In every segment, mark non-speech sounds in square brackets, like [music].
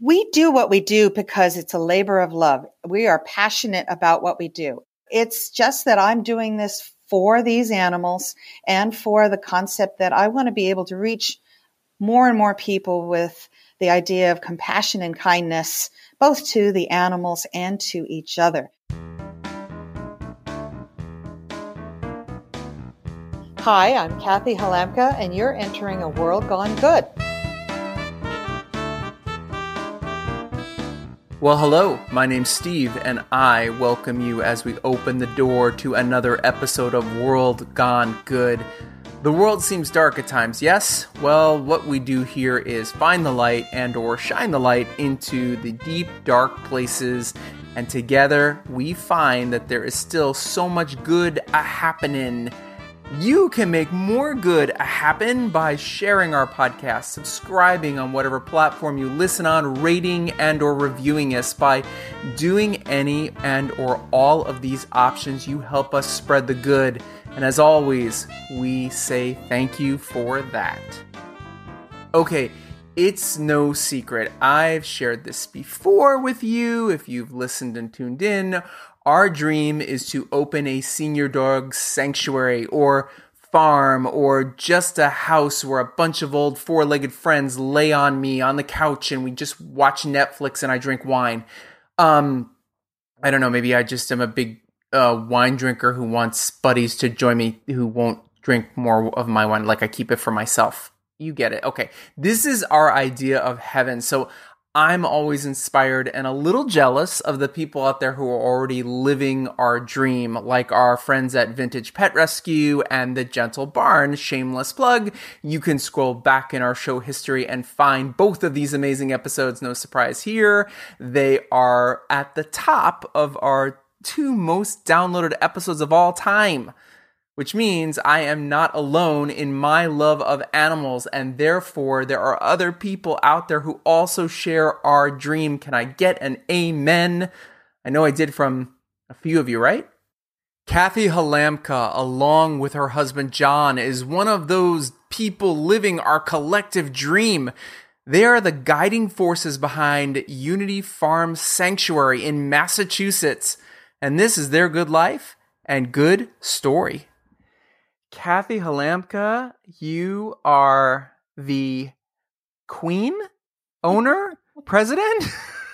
we do what we do because it's a labor of love. We are passionate about what we do. It's just that I'm doing this for these animals and for the concept that I want to be able to reach more and more people with the idea of compassion and kindness, both to the animals and to each other. Hi, I'm Kathy Halamka, and you're entering a world gone good. Well, hello, my name's Steve, and I welcome you as we open the door to another episode of World Gone Good. The world seems dark at times, yes? Well, what we do here is find the light and or shine the light into the deep dark places and together we find that there is still so much good a happening you can make more good happen by sharing our podcast, subscribing on whatever platform you listen on, rating and or reviewing us by doing any and or all of these options you help us spread the good. And as always, we say thank you for that. Okay, it's no secret. I've shared this before with you if you've listened and tuned in our dream is to open a senior dog sanctuary or farm or just a house where a bunch of old four legged friends lay on me on the couch and we just watch Netflix and I drink wine. Um, I don't know, maybe I just am a big uh, wine drinker who wants buddies to join me who won't drink more of my wine, like I keep it for myself. You get it. Okay. This is our idea of heaven. So I'm always inspired and a little jealous of the people out there who are already living our dream, like our friends at Vintage Pet Rescue and the Gentle Barn. Shameless plug. You can scroll back in our show history and find both of these amazing episodes. No surprise here. They are at the top of our two most downloaded episodes of all time which means I am not alone in my love of animals, and therefore there are other people out there who also share our dream. Can I get an amen? I know I did from a few of you, right? Kathy Halamka, along with her husband John, is one of those people living our collective dream. They are the guiding forces behind Unity Farm Sanctuary in Massachusetts, and this is their good life and good story. Kathy Halamka, you are the queen, owner, president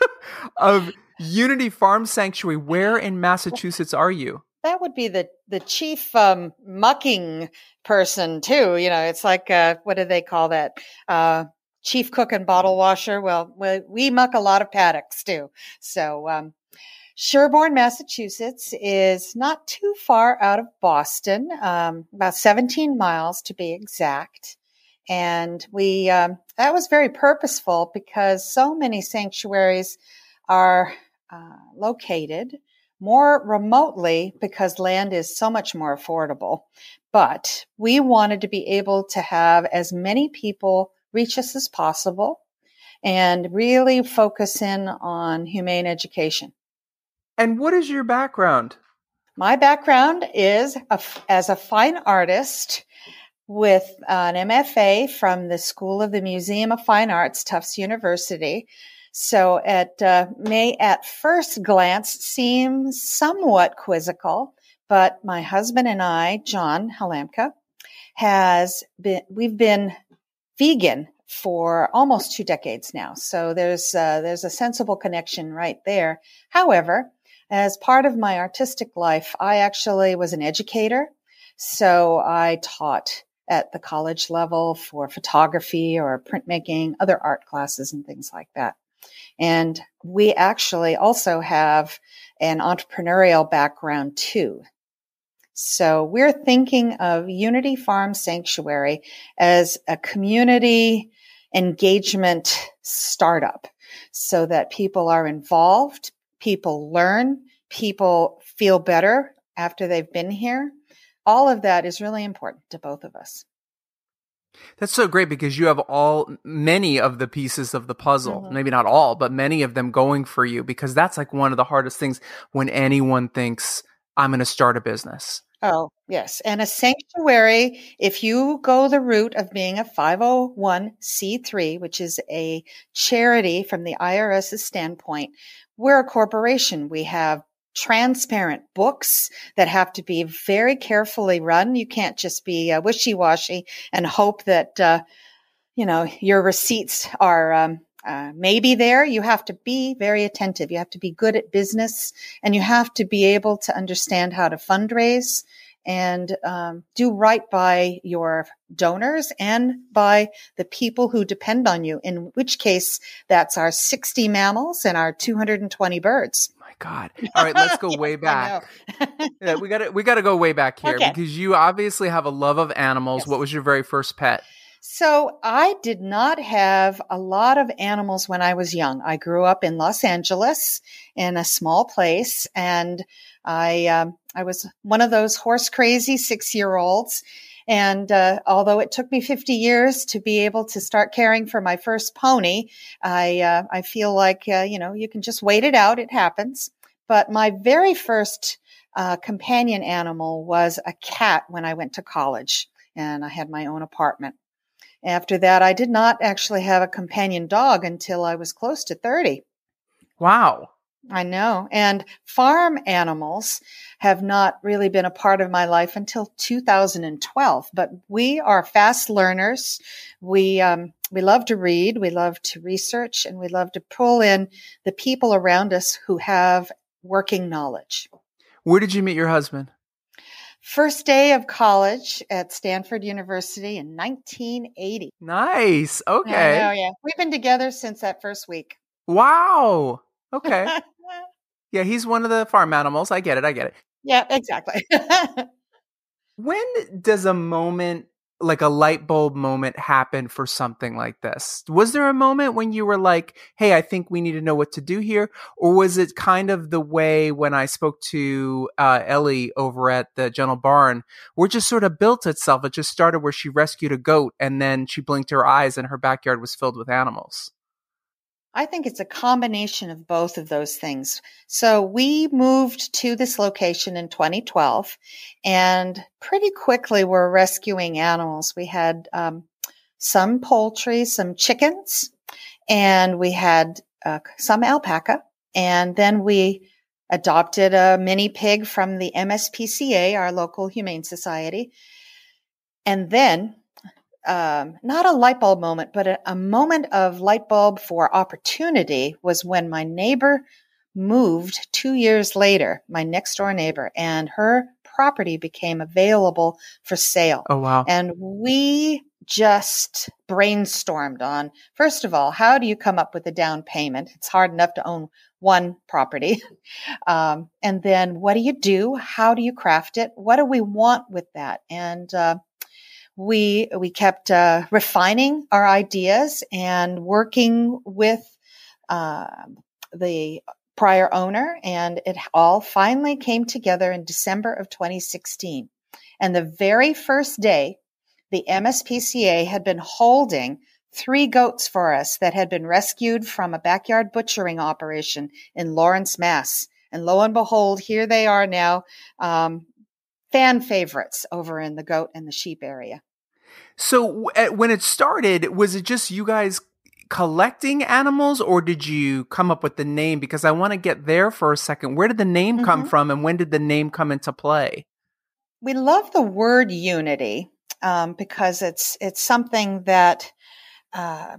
[laughs] of Unity Farm Sanctuary. Where in Massachusetts are you? That would be the the chief um, mucking person too. You know, it's like uh, what do they call that? Uh, chief cook and bottle washer. Well, we, we muck a lot of paddocks too. So um, Sherborn, Massachusetts is not too far out of Boston, um, about 17 miles to be exact. And we, um, that was very purposeful because so many sanctuaries are uh, located more remotely because land is so much more affordable. But we wanted to be able to have as many people reach us as possible and really focus in on humane education. And what is your background? My background is a, as a fine artist with an MFA from the School of the Museum of Fine Arts, Tufts University. So it uh, may at first glance seem somewhat quizzical, but my husband and I, John Halamka, has been, we've been vegan for almost two decades now. So there's, uh, there's a sensible connection right there. However, as part of my artistic life, I actually was an educator. So I taught at the college level for photography or printmaking, other art classes and things like that. And we actually also have an entrepreneurial background too. So we're thinking of Unity Farm Sanctuary as a community engagement startup so that people are involved, people learn, people feel better after they've been here. All of that is really important to both of us. That's so great because you have all many of the pieces of the puzzle, mm-hmm. maybe not all, but many of them going for you because that's like one of the hardest things when anyone thinks I'm going to start a business. Oh, yes. And a sanctuary, if you go the route of being a 501c3, which is a charity from the IRS's standpoint, we're a corporation. We have transparent books that have to be very carefully run. You can't just be uh, wishy washy and hope that, uh, you know, your receipts are, um, uh, maybe there you have to be very attentive. You have to be good at business and you have to be able to understand how to fundraise and um, do right by your donors and by the people who depend on you. In which case, that's our 60 mammals and our 220 birds. My God! All right, let's go [laughs] way back. [laughs] yeah, we got to we got to go way back here okay. because you obviously have a love of animals. Yes. What was your very first pet? So I did not have a lot of animals when I was young. I grew up in Los Angeles in a small place and I, um, I was one of those horse crazy six year olds. And uh, although it took me 50 years to be able to start caring for my first pony, I uh, I feel like uh, you know you can just wait it out. It happens. But my very first uh, companion animal was a cat when I went to college, and I had my own apartment. After that, I did not actually have a companion dog until I was close to 30. Wow. I know. And farm animals have not really been a part of my life until 2012. But we are fast learners. We, um, we love to read, we love to research, and we love to pull in the people around us who have working knowledge. Where did you meet your husband? First day of college at Stanford University in 1980. Nice. Okay. Know, yeah. We've been together since that first week. Wow. Okay. [laughs] yeah, he's one of the farm animals. I get it. I get it. Yeah, exactly. [laughs] when does a moment like a light bulb moment happen for something like this? Was there a moment when you were like, "Hey, I think we need to know what to do here," or was it kind of the way when I spoke to uh, Ellie over at the Gentle Barn, where it just sort of built itself? It just started where she rescued a goat, and then she blinked her eyes, and her backyard was filled with animals. I think it's a combination of both of those things. So we moved to this location in 2012 and pretty quickly we're rescuing animals. We had um, some poultry, some chickens, and we had uh, some alpaca. And then we adopted a mini pig from the MSPCA, our local humane society. And then um, not a light bulb moment, but a, a moment of light bulb for opportunity was when my neighbor moved two years later, my next door neighbor, and her property became available for sale. Oh, wow. And we just brainstormed on, first of all, how do you come up with a down payment? It's hard enough to own one property. [laughs] Um, and then what do you do? How do you craft it? What do we want with that? And, uh, we we kept uh, refining our ideas and working with uh, the prior owner, and it all finally came together in December of 2016. And the very first day, the MSPCA had been holding three goats for us that had been rescued from a backyard butchering operation in Lawrence, Mass. And lo and behold, here they are now, um, fan favorites over in the goat and the sheep area. So when it started, was it just you guys collecting animals or did you come up with the name because I want to get there for a second. Where did the name mm-hmm. come from and when did the name come into play? We love the word unity um, because it's it's something that uh,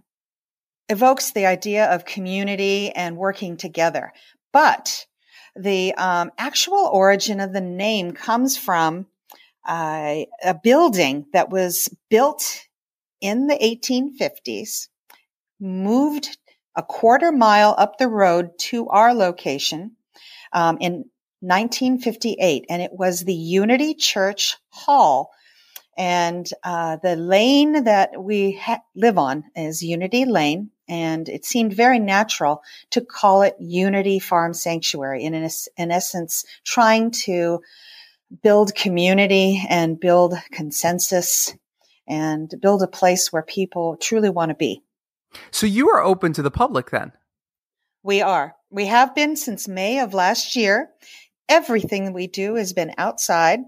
evokes the idea of community and working together. But the um, actual origin of the name comes from uh, a building that was built in the 1850s, moved a quarter mile up the road to our location um, in 1958, and it was the Unity Church Hall. And uh, the lane that we ha- live on is Unity Lane, and it seemed very natural to call it Unity Farm Sanctuary. And in, in essence, trying to build community and build consensus and build a place where people truly want to be. So you are open to the public then? We are. We have been since May of last year. everything we do has been outside.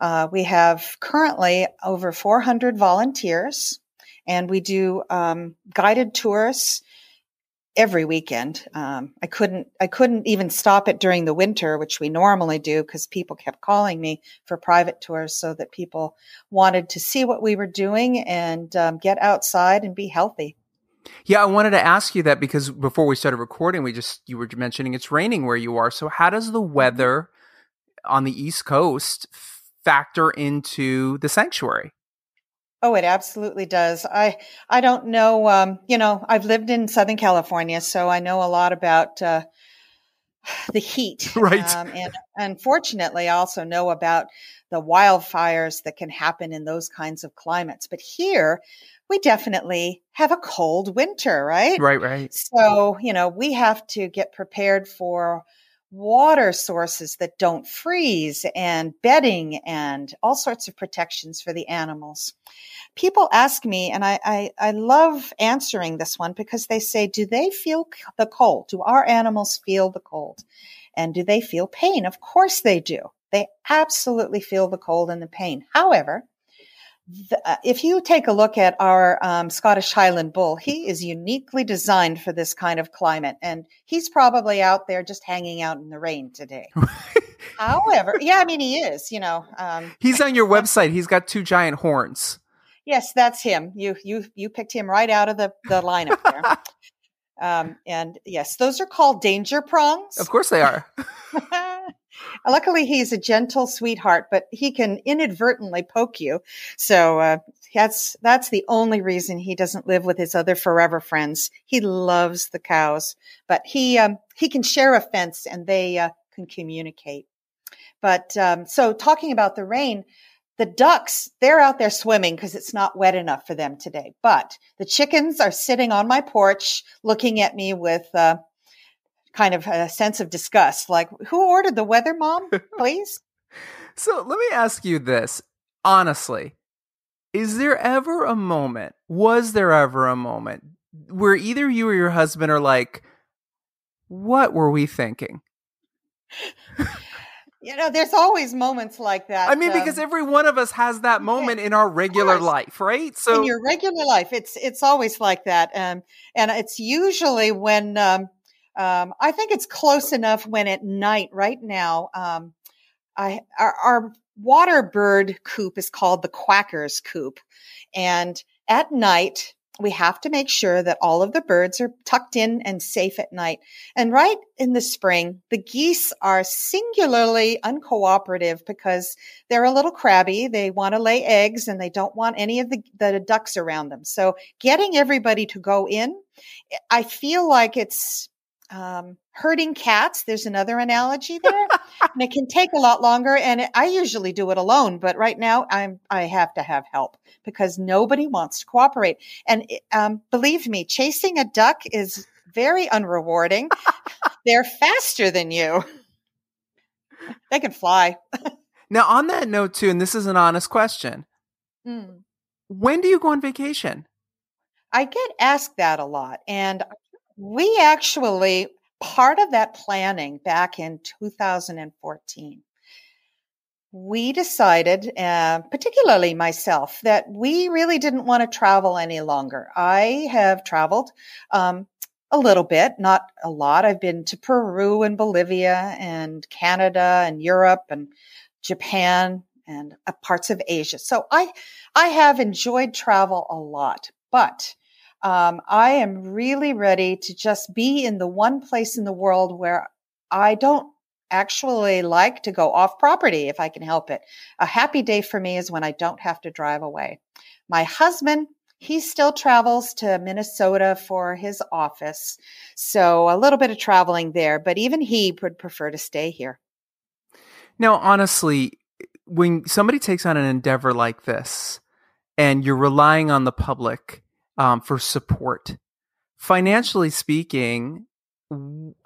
Uh, we have currently over 400 volunteers, and we do um, guided tours every weekend. Um, I couldn't I couldn't even stop it during the winter, which we normally do, because people kept calling me for private tours, so that people wanted to see what we were doing and um, get outside and be healthy. Yeah, I wanted to ask you that because before we started recording, we just you were mentioning it's raining where you are. So how does the weather on the East Coast factor into the sanctuary? Oh, it absolutely does. I I don't know. Um, you know, I've lived in Southern California, so I know a lot about uh, the heat. [laughs] Right. Um, and unfortunately, I also know about the wildfires that can happen in those kinds of climates. But here, we definitely have a cold winter, right? Right, right. So, you know, we have to get prepared for water sources that don't freeze and bedding and all sorts of protections for the animals. People ask me, and I, I, I love answering this one because they say, do they feel the cold? Do our animals feel the cold? And do they feel pain? Of course they do. They absolutely feel the cold and the pain. However, the, uh, if you take a look at our um, Scottish Highland Bull, he is uniquely designed for this kind of climate, and he's probably out there just hanging out in the rain today. [laughs] However, yeah, I mean he is. You know, um, he's on your [laughs] website. He's got two giant horns. Yes, that's him. You you you picked him right out of the the lineup there. [laughs] um, and yes, those are called danger prongs. Of course they are. [laughs] [laughs] Luckily, he's a gentle sweetheart, but he can inadvertently poke you. So uh, that's that's the only reason he doesn't live with his other forever friends. He loves the cows, but he um, he can share a fence and they uh, can communicate. But um, so talking about the rain, the ducks they're out there swimming because it's not wet enough for them today. But the chickens are sitting on my porch looking at me with. Uh, kind of a sense of disgust. Like, who ordered the weather, mom? [laughs] Please. so let me ask you this honestly: Is there ever a moment? Was there ever a moment where either you or your husband are like, "What were we thinking?" [laughs] You know, there's always moments like that. I mean, um, because every one of us has that moment in our regular life, right? So in your regular life, it's it's always like that, um, and it's usually when um, um, I think it's close enough when at night, right now, um, I, our, our water bird coop is called the quacker's coop. And at night, we have to make sure that all of the birds are tucked in and safe at night. And right in the spring, the geese are singularly uncooperative because they're a little crabby. They want to lay eggs and they don't want any of the, the ducks around them. So getting everybody to go in, I feel like it's um, herding cats. There's another analogy there, and it can take a lot longer. And I usually do it alone, but right now I'm I have to have help because nobody wants to cooperate. And um, believe me, chasing a duck is very unrewarding. [laughs] They're faster than you. They can fly. now, on that note, too, and this is an honest question. Mm. When do you go on vacation? I get asked that a lot. And we actually, part of that planning back in 2014, we decided, uh, particularly myself, that we really didn't want to travel any longer. I have traveled um, a little bit, not a lot. I've been to Peru and Bolivia and Canada and Europe and Japan and uh, parts of Asia. So I, I have enjoyed travel a lot, but um, I am really ready to just be in the one place in the world where I don't actually like to go off property if I can help it. A happy day for me is when I don't have to drive away. My husband, he still travels to Minnesota for his office. So a little bit of traveling there, but even he would prefer to stay here. Now, honestly, when somebody takes on an endeavor like this and you're relying on the public, um, for support. Financially speaking,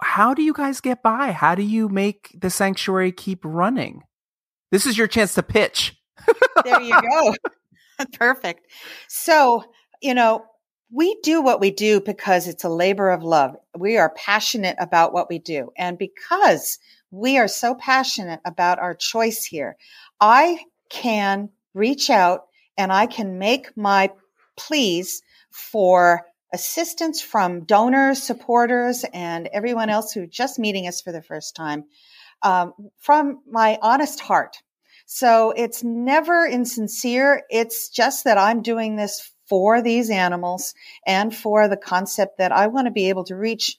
how do you guys get by? How do you make the sanctuary keep running? This is your chance to pitch. there you go. [laughs] [laughs] Perfect. So, you know, we do what we do because it's a labor of love. We are passionate about what we do. And because we are so passionate about our choice here. I can reach out and I can make my pleas for assistance from donors, supporters, and everyone else who's just meeting us for the first time um, from my honest heart. So it's never insincere. It's just that I'm doing this for these animals and for the concept that I want to be able to reach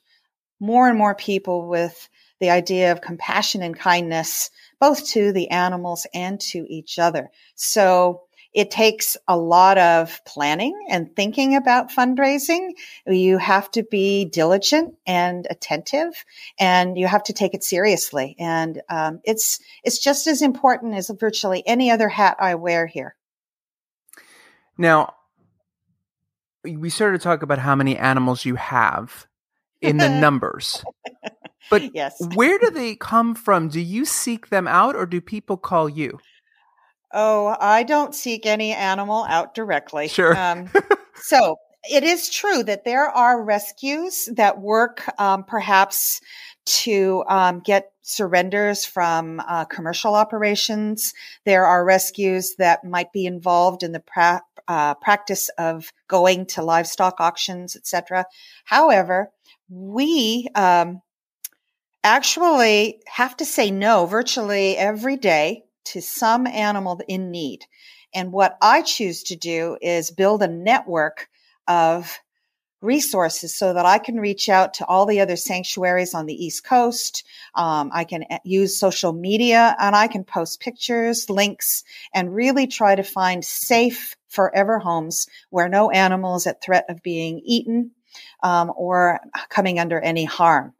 more and more people with the idea of compassion and kindness, both to the animals and to each other. So it takes a lot of planning and thinking about fundraising. You have to be diligent and attentive, and you have to take it seriously. And um, it's it's just as important as virtually any other hat I wear here. Now, we started to talk about how many animals you have in the [laughs] numbers. But yes. where do they come from? Do you seek them out or do people call you? Oh, I don't seek any animal out directly. Sure. Um, [laughs] so it is true that there are rescues that work um, perhaps to um, get surrenders from uh, commercial operations. There are rescues that might be involved in the pra- uh, practice of going to livestock auctions, etc. However, we um, actually have to say no virtually every day to some animal in need. And what I choose to do is build a network of resources so that I can reach out to all the other sanctuaries on the East Coast. Um, I can uh, use social media and I can post pictures, links, and really try to find safe forever homes where no animal is at threat of being eaten um, or coming under any harm.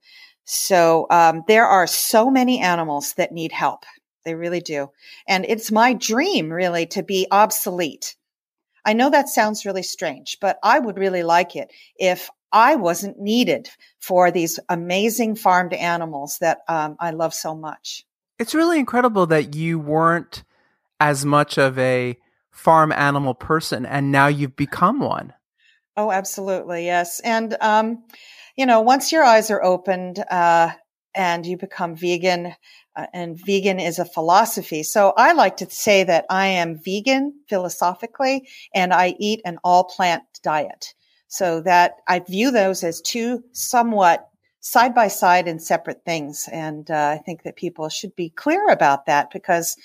So um, there are so many animals that need help. They really do. And it's my dream, really, to be obsolete. I know that sounds really strange, but I would really like it if I wasn't needed for these amazing farmed animals that um, I love so much. It's really incredible that you weren't as much of a farm animal person and now you've become one. Oh, absolutely. Yes. And, um, you know, once your eyes are opened, uh, and you become vegan, uh, and vegan is a philosophy. So I like to say that I am vegan philosophically and I eat an all plant diet. So that I view those as two somewhat side by side and separate things. And uh, I think that people should be clear about that because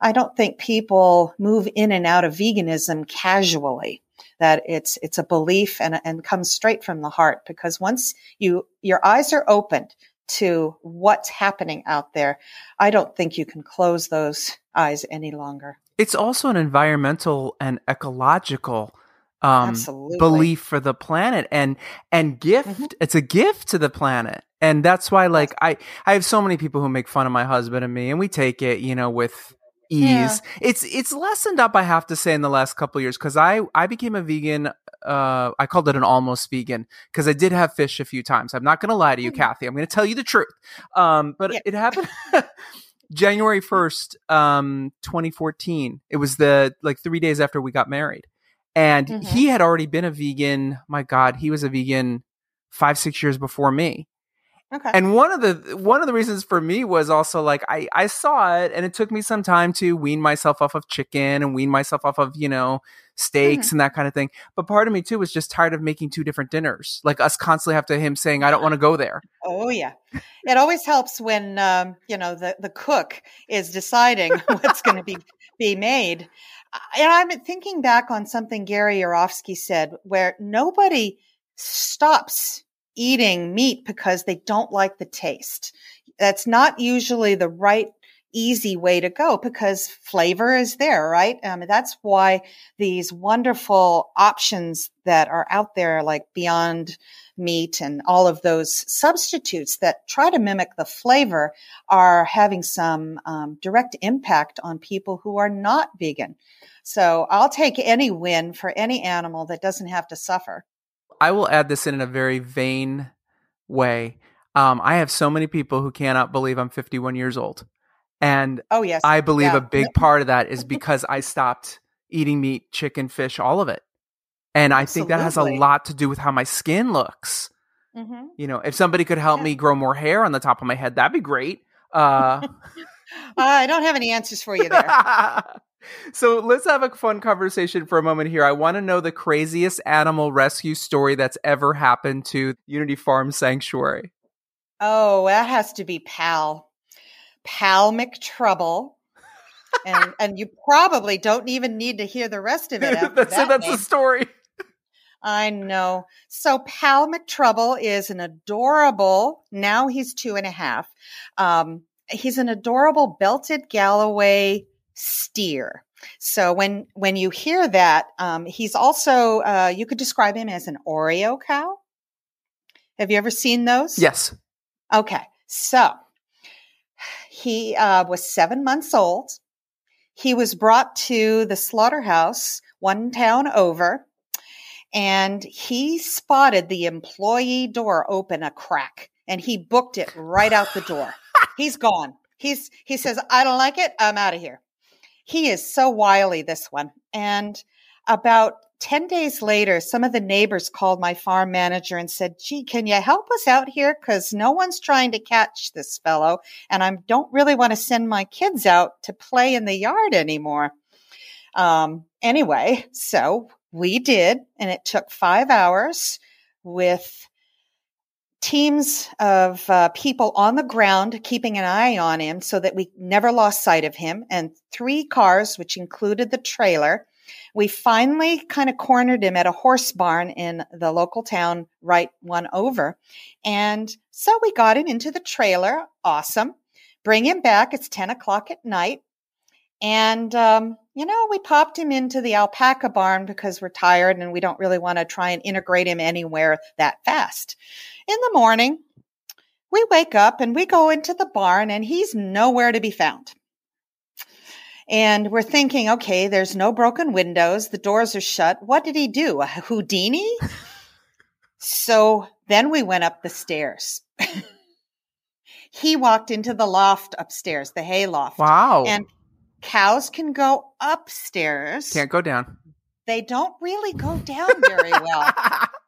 I don't think people move in and out of veganism casually. That it's it's a belief and and comes straight from the heart because once you your eyes are opened to what's happening out there, I don't think you can close those eyes any longer. It's also an environmental and ecological um, belief for the planet and and gift. Mm-hmm. It's a gift to the planet, and that's why like I I have so many people who make fun of my husband and me, and we take it you know with ease. Yeah. It's it's lessened up, I have to say, in the last couple years because I I became a vegan. Uh, I called it an almost vegan because I did have fish a few times. I'm not going to lie to you, mm-hmm. Kathy. I'm going to tell you the truth. Um, but yeah. it happened. [laughs] [laughs] January 1st, um, 2014. It was the like three days after we got married. And mm-hmm. he had already been a vegan. My God, he was a vegan five, six years before me. Okay. And one of the one of the reasons for me was also like I I saw it and it took me some time to wean myself off of chicken and wean myself off of, you know, steaks mm-hmm. and that kind of thing. But part of me too was just tired of making two different dinners. Like us constantly have to him saying I don't want to go there. Oh yeah. It always helps when um, you know, the the cook is deciding [laughs] what's going to be be made. And I'm thinking back on something Gary Yourofsky said where nobody stops eating meat because they don't like the taste. That's not usually the right easy way to go because flavor is there, right? Um, that's why these wonderful options that are out there, like Beyond Meat and all of those substitutes that try to mimic the flavor, are having some um, direct impact on people who are not vegan. So I'll take any win for any animal that doesn't have to suffer. I will add this in, in a very vain way. Um, I have so many people who cannot believe I'm 51 years old. And oh yes, I believe yeah. a big [laughs] part of that is because I stopped eating meat, chicken, fish, all of it. And I think that has a lot to do with how my skin looks. Mm-hmm. You know, if somebody could help yeah. me grow more hair on the top of my head, that'd be great. Uh, [laughs] I don't have any answers for you there. [laughs] so let's have a fun conversation for a moment here. I want to know the craziest animal rescue story that's ever happened to Unity Farm Sanctuary. Oh, that has to be Pal. Pal McTrouble. and [laughs] and you probably don't even need to hear the rest of it. [laughs] that's that that's the story. I know. So Pal McTrouble is an adorable. Now he's two and a half. Um, he's an adorable belted Galloway steer. So when when you hear that, um, he's also uh, you could describe him as an Oreo cow. Have you ever seen those? Yes. Okay, so he uh, was seven months old. He was brought to the slaughterhouse one town over, and he spotted the employee door open a crack, and he booked it right out the door. [laughs] He's gone. He's he says, "I don't like it. I'm out of here." He is so wily, this one. And about 10 days later, some of the neighbors called my farm manager and said, Gee, can you help us out here? Because no one's trying to catch this fellow. And I don't really want to send my kids out to play in the yard anymore. Um, anyway, so we did. And it took five hours with teams of uh, people on the ground keeping an eye on him so that we never lost sight of him. And three cars which included the trailer we finally kind of cornered him at a horse barn in the local town right one over. And so we got him into the trailer. Awesome. Bring him back. It's 10 o'clock at night and um, you know we popped him into the alpaca barn because we're tired and we don't really want to try and integrate him anywhere that fast in the morning, we wake up and we go into the barn and he's nowhere to be found. And we're thinking, okay, there's no broken windows. The doors are shut. What did he do? A Houdini? so then we went up the stairs. [laughs] he walked into the loft upstairs, the hay loft. Wow. And cows can go upstairs. Can't go down. They don't really go down very well. [laughs]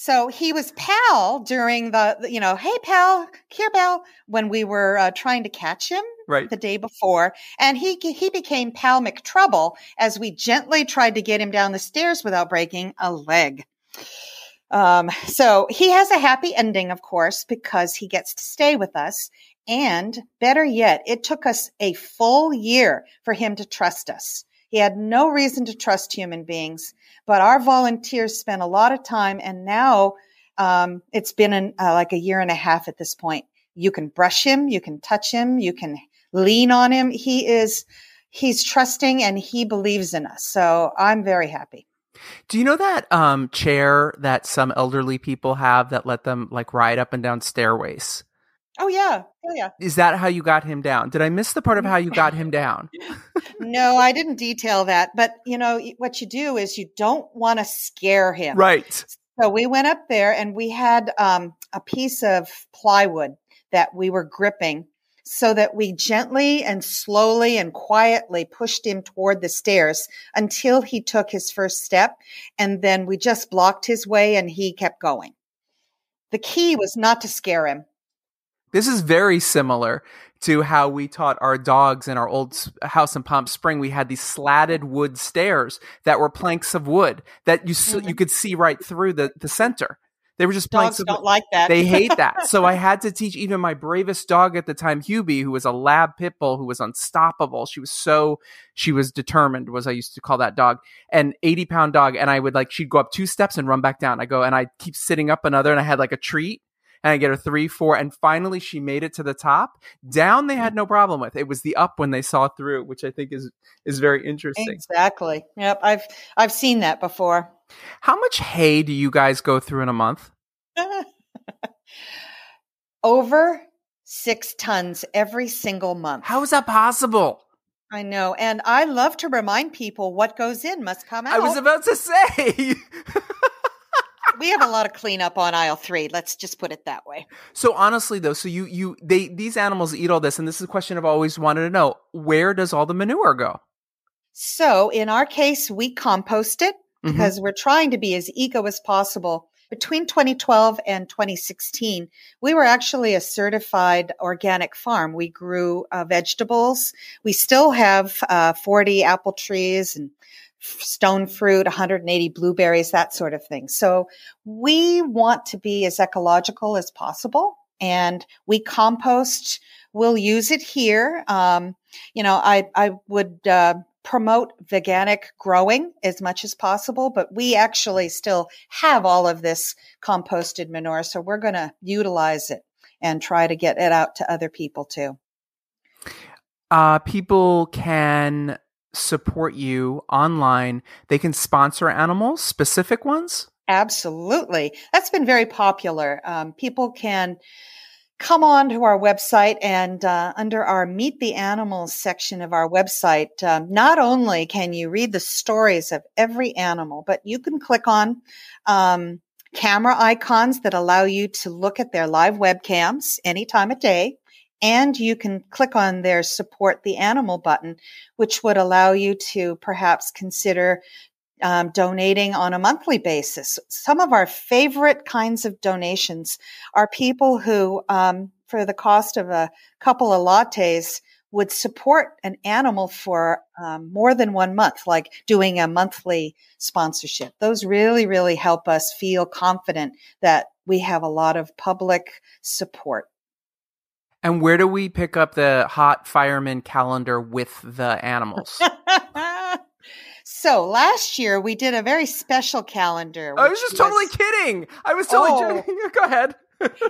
So he was pal during the, you know, hey pal, here pal, when we were uh, trying to catch him right. the day before, and he he became pal McTrouble as we gently tried to get him down the stairs without breaking a leg. Um, so he has a happy ending, of course, because he gets to stay with us. And better yet, it took us a full year for him to trust us. He had no reason to trust human beings, but our volunteers spent a lot of time, and now um, it's been an, uh, like a year and a half at this point. You can brush him, you can touch him, you can lean on him. He is he's trusting and he believes in us. So I'm very happy. Do you know that um, chair that some elderly people have that let them like ride up and down stairways? Oh yeah, oh yeah. Is that how you got him down? Did I miss the part of how you got him down? [laughs] no, I didn't detail that. But you know what you do is you don't want to scare him, right? So we went up there and we had um, a piece of plywood that we were gripping, so that we gently and slowly and quietly pushed him toward the stairs until he took his first step, and then we just blocked his way and he kept going. The key was not to scare him. This is very similar to how we taught our dogs in our old house in Palm Spring. We had these slatted wood stairs that were planks of wood that you mm-hmm. you could see right through the, the center. They were just planks Dogs don't like that. They hate that. [laughs] so I had to teach even my bravest dog at the time, Hubie, who was a lab pit bull who was unstoppable. She was so she was determined, was I used to call that dog, an 80 pound dog. And I would like she'd go up two steps and run back down. I go and I keep sitting up another and I had like a treat and I get a three, four, and finally she made it to the top. Down they had no problem with. It was the up when they saw through, which I think is is very interesting. Exactly. Yep, I've I've seen that before. How much hay do you guys go through in a month? [laughs] Over six tons every single month. How is that possible? I know. And I love to remind people what goes in must come out. I was about to say. [laughs] we have a lot of cleanup on aisle three. Let's just put it that way. So honestly, though, so you you they these animals eat all this, and this is a question I've always wanted to know: where does all the manure go? So in our case, we compost it mm-hmm. because we're trying to be as eco as possible Between 2012 and 2016, we were actually a certified organic farm. We grew uh, vegetables. We still have uh, 40 apple trees and stone fruit, 180 blueberries, that sort of thing. So we want to be as ecological as possible and we compost. We'll use it here. Um, you know, I, I would, uh, promote veganic growing as much as possible, but we actually still have all of this composted manure. So we're going to utilize it and try to get it out to other people too. Uh, people can support you online. They can sponsor animals, specific ones? Absolutely. That's been very popular. Um, people can come on to our website and uh, under our Meet the Animals section of our website, um, not only can you read the stories of every animal, but you can click on um, camera icons that allow you to look at their live webcams any time of day. And you can click on their support the animal button, which would allow you to perhaps consider um, donating on a monthly basis. Some of our favorite kinds of donations are people who, um, for the cost of a couple of lattes, would support an animal for um, more than one month, like doing a monthly sponsorship. Those really, really help us feel confident that we have a lot of public support. And where do we pick up the hot fireman calendar with the animals? [laughs] So last year we did a very special calendar. I was just was... totally kidding. I was totally oh. kidding. [laughs] Go ahead.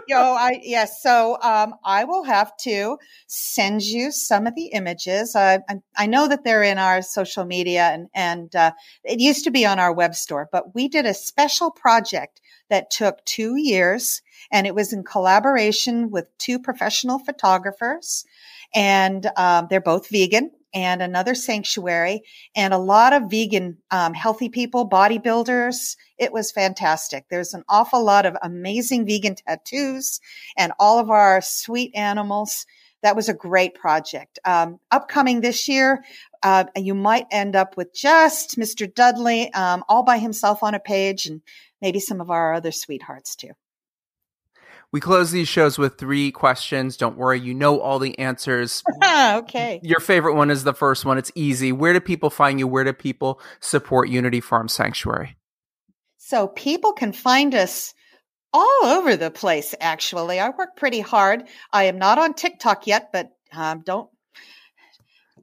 Yo, I yes. So um, I will have to send you some of the images. I, I know that they're in our social media, and and uh, it used to be on our web store. But we did a special project that took two years, and it was in collaboration with two professional photographers, and um, they're both vegan and another sanctuary and a lot of vegan, um, healthy people, bodybuilders. It was fantastic. There's an awful lot of amazing vegan tattoos and all of our sweet animals. That was a great project. Um, upcoming this year, uh, you might end up with just Mr. Dudley um, all by himself on a page and maybe some of our other sweethearts too. We close these shows with three questions. Don't worry, you know all the answers. [laughs] okay. Your favorite one is the first one. It's easy. Where do people find you? Where do people support Unity Farm Sanctuary? So people can find us all over the place, actually. I work pretty hard. I am not on TikTok yet, but um, don't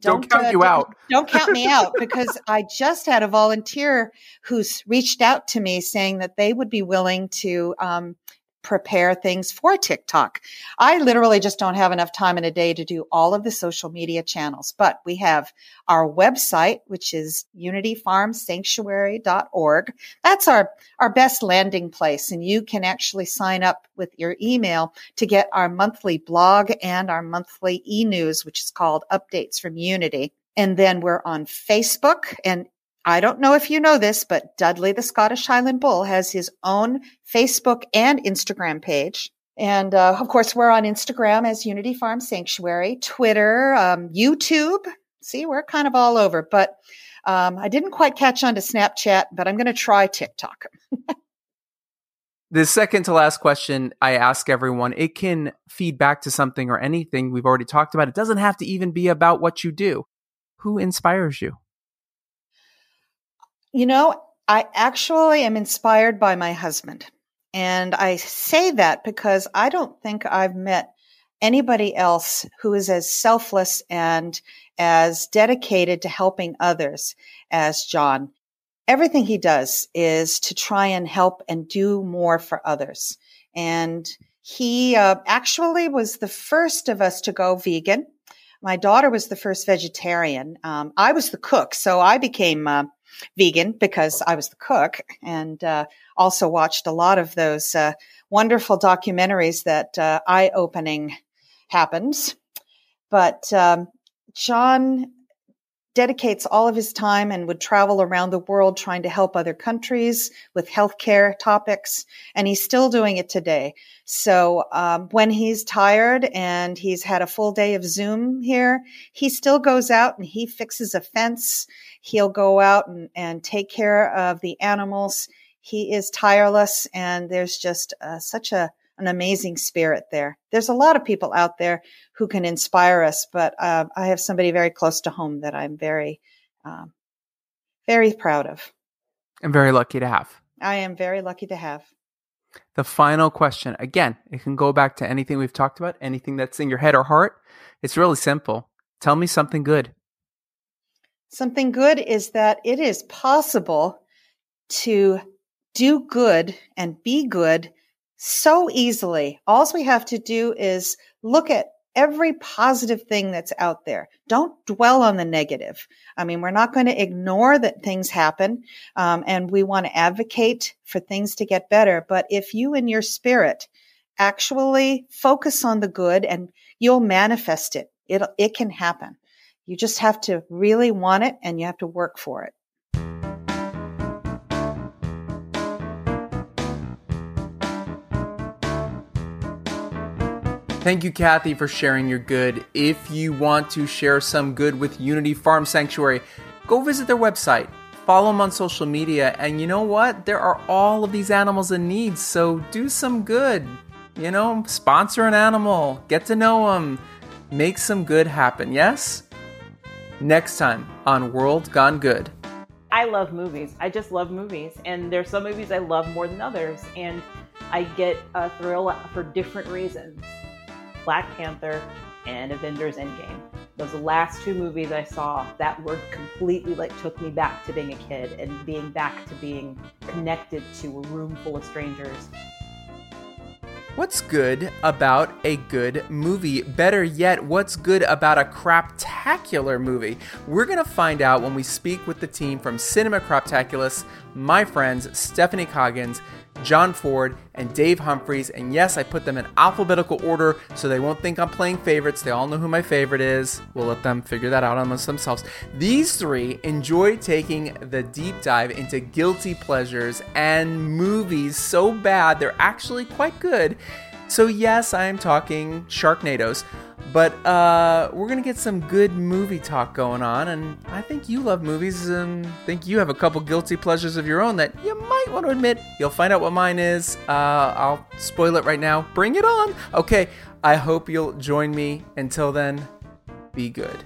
don't, don't count uh, you don't, out. [laughs] don't count me out [laughs] because I just had a volunteer who's reached out to me saying that they would be willing to um, prepare things for TikTok. I literally just don't have enough time in a day to do all of the social media channels, but we have our website, which is unityfarmsanctuary.org. That's our, our best landing place. And you can actually sign up with your email to get our monthly blog and our monthly e-news, which is called updates from Unity. And then we're on Facebook and I don't know if you know this, but Dudley the Scottish Highland Bull has his own Facebook and Instagram page. And uh, of course, we're on Instagram as Unity Farm Sanctuary, Twitter, um, YouTube. See, we're kind of all over, but um, I didn't quite catch on to Snapchat, but I'm going to try TikTok. the second to last question I ask everyone, it can feed back to something or anything we've already talked about. It doesn't have to even be about what you do. Who inspires you? You know, I actually am inspired by my husband. And I say that because I don't think I've met anybody else who is as selfless and as dedicated to helping others as John. Everything he does is to try and help and do more for others. And he uh, actually was the first of us to go vegan. My daughter was the first vegetarian. Um, I was the cook, so I became uh, vegan because I was the cook and uh, also watched a lot of those uh, wonderful documentaries that uh, eye opening happens. But um, John dedicates all of his time and would travel around the world trying to help other countries with healthcare topics. And he's still doing it today. So um, when he's tired and he's had a full day of Zoom here, he still goes out and he fixes a fence. He'll go out and, and take care of the animals. he is tireless, and there's just uh, such a an amazing spirit there. There's a lot of people out there who can inspire us, but uh, I have somebody very close to home that I'm very, um, very proud of. I'm very lucky to have. I am very lucky to have. The final question again, it can go back to anything we've talked about, anything that's in your head or heart. It's really simple. Tell me something good. Something good is that it is possible to do good and be good so easily. All we have to do is look at every positive thing that's out there. Don't dwell on the negative. I mean, we're not going to ignore that things happen, um, and we want to advocate for things to get better. But if you in your spirit actually focus on the good and you'll manifest it, it, it can happen. You just have to really want it and you have to work for it. Thank you, Kathy, for sharing your good. If you want to share some good with Unity Farm Sanctuary, go visit their website, follow them on social media, and you know what? There are all of these animals in need, so do some good. You know, sponsor an animal, get to know them, make some good happen, yes? Next time on World Gone Good. I love movies. I just love movies. And there's some movies I love more than others. And I get a thrill for different reasons. Black Panther and Avengers Endgame. Those last two movies I saw that were completely like took me back to being a kid and being back to being connected to a room full of strangers. What's good about a good movie? Better yet, what's good about a craptacular movie? We're going to find out when we speak with the team from Cinema Craptaculous, my friends Stephanie Coggins, John Ford, and Dave Humphreys. And yes, I put them in alphabetical order so they won't think I'm playing favorites. They all know who my favorite is. We'll let them figure that out amongst themselves. These three enjoy taking the deep dive into guilty pleasures and movies so bad they're actually quite good. So, yes, I am talking Sharknadoes. But uh, we're gonna get some good movie talk going on, and I think you love movies, and think you have a couple guilty pleasures of your own that you might want to admit. You'll find out what mine is. Uh, I'll spoil it right now. Bring it on. Okay. I hope you'll join me. Until then, be good.